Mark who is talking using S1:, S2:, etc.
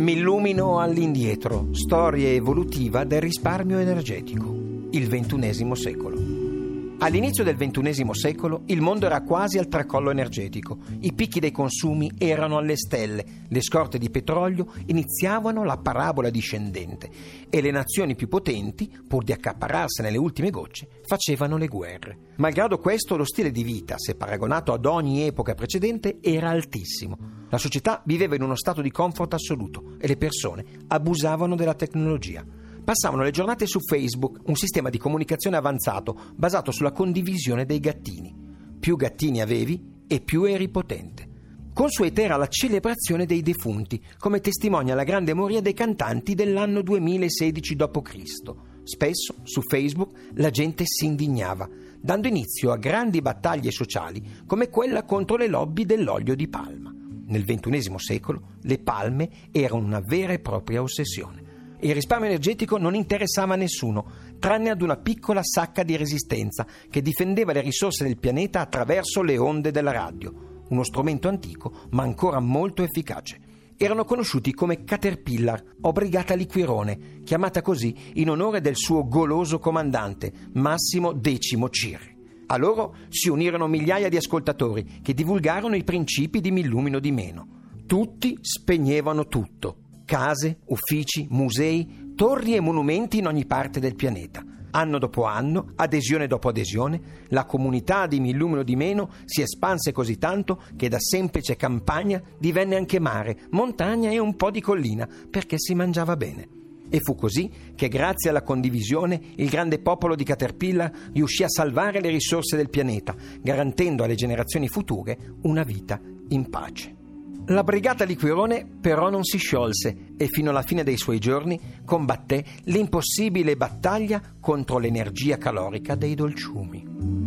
S1: Mi illumino all'indietro, storia evolutiva del risparmio energetico, il ventunesimo secolo. All'inizio del XXI secolo il mondo era quasi al tracollo energetico, i picchi dei consumi erano alle stelle, le scorte di petrolio iniziavano la parabola discendente e le nazioni più potenti, pur di accaparrarsene le ultime gocce, facevano le guerre. Malgrado questo lo stile di vita, se paragonato ad ogni epoca precedente, era altissimo. La società viveva in uno stato di comfort assoluto e le persone abusavano della tecnologia passavano le giornate su Facebook, un sistema di comunicazione avanzato basato sulla condivisione dei gattini. Più gattini avevi e più eri potente. Consueta era la celebrazione dei defunti, come testimonia la grande moria dei cantanti dell'anno 2016 d.C. Spesso su Facebook la gente si indignava, dando inizio a grandi battaglie sociali come quella contro le lobby dell'olio di palma. Nel XXI secolo le palme erano una vera e propria ossessione. Il risparmio energetico non interessava a nessuno, tranne ad una piccola sacca di resistenza che difendeva le risorse del pianeta attraverso le onde della radio, uno strumento antico ma ancora molto efficace. Erano conosciuti come Caterpillar o Brigata Liquirone, chiamata così in onore del suo goloso comandante, Massimo Decimo Cirri. A loro si unirono migliaia di ascoltatori che divulgarono i principi di Millumino di meno. Tutti spegnevano tutto, case, uffici, musei, torri e monumenti in ogni parte del pianeta. Anno dopo anno, adesione dopo adesione, la comunità di Millumino di Meno si espanse così tanto che da semplice campagna divenne anche mare, montagna e un po' di collina, perché si mangiava bene. E fu così che grazie alla condivisione il grande popolo di Caterpillar riuscì a salvare le risorse del pianeta, garantendo alle generazioni future una vita in pace. La brigata di Quirone però non si sciolse e fino alla fine dei suoi giorni combatté l'impossibile battaglia contro l'energia calorica dei dolciumi.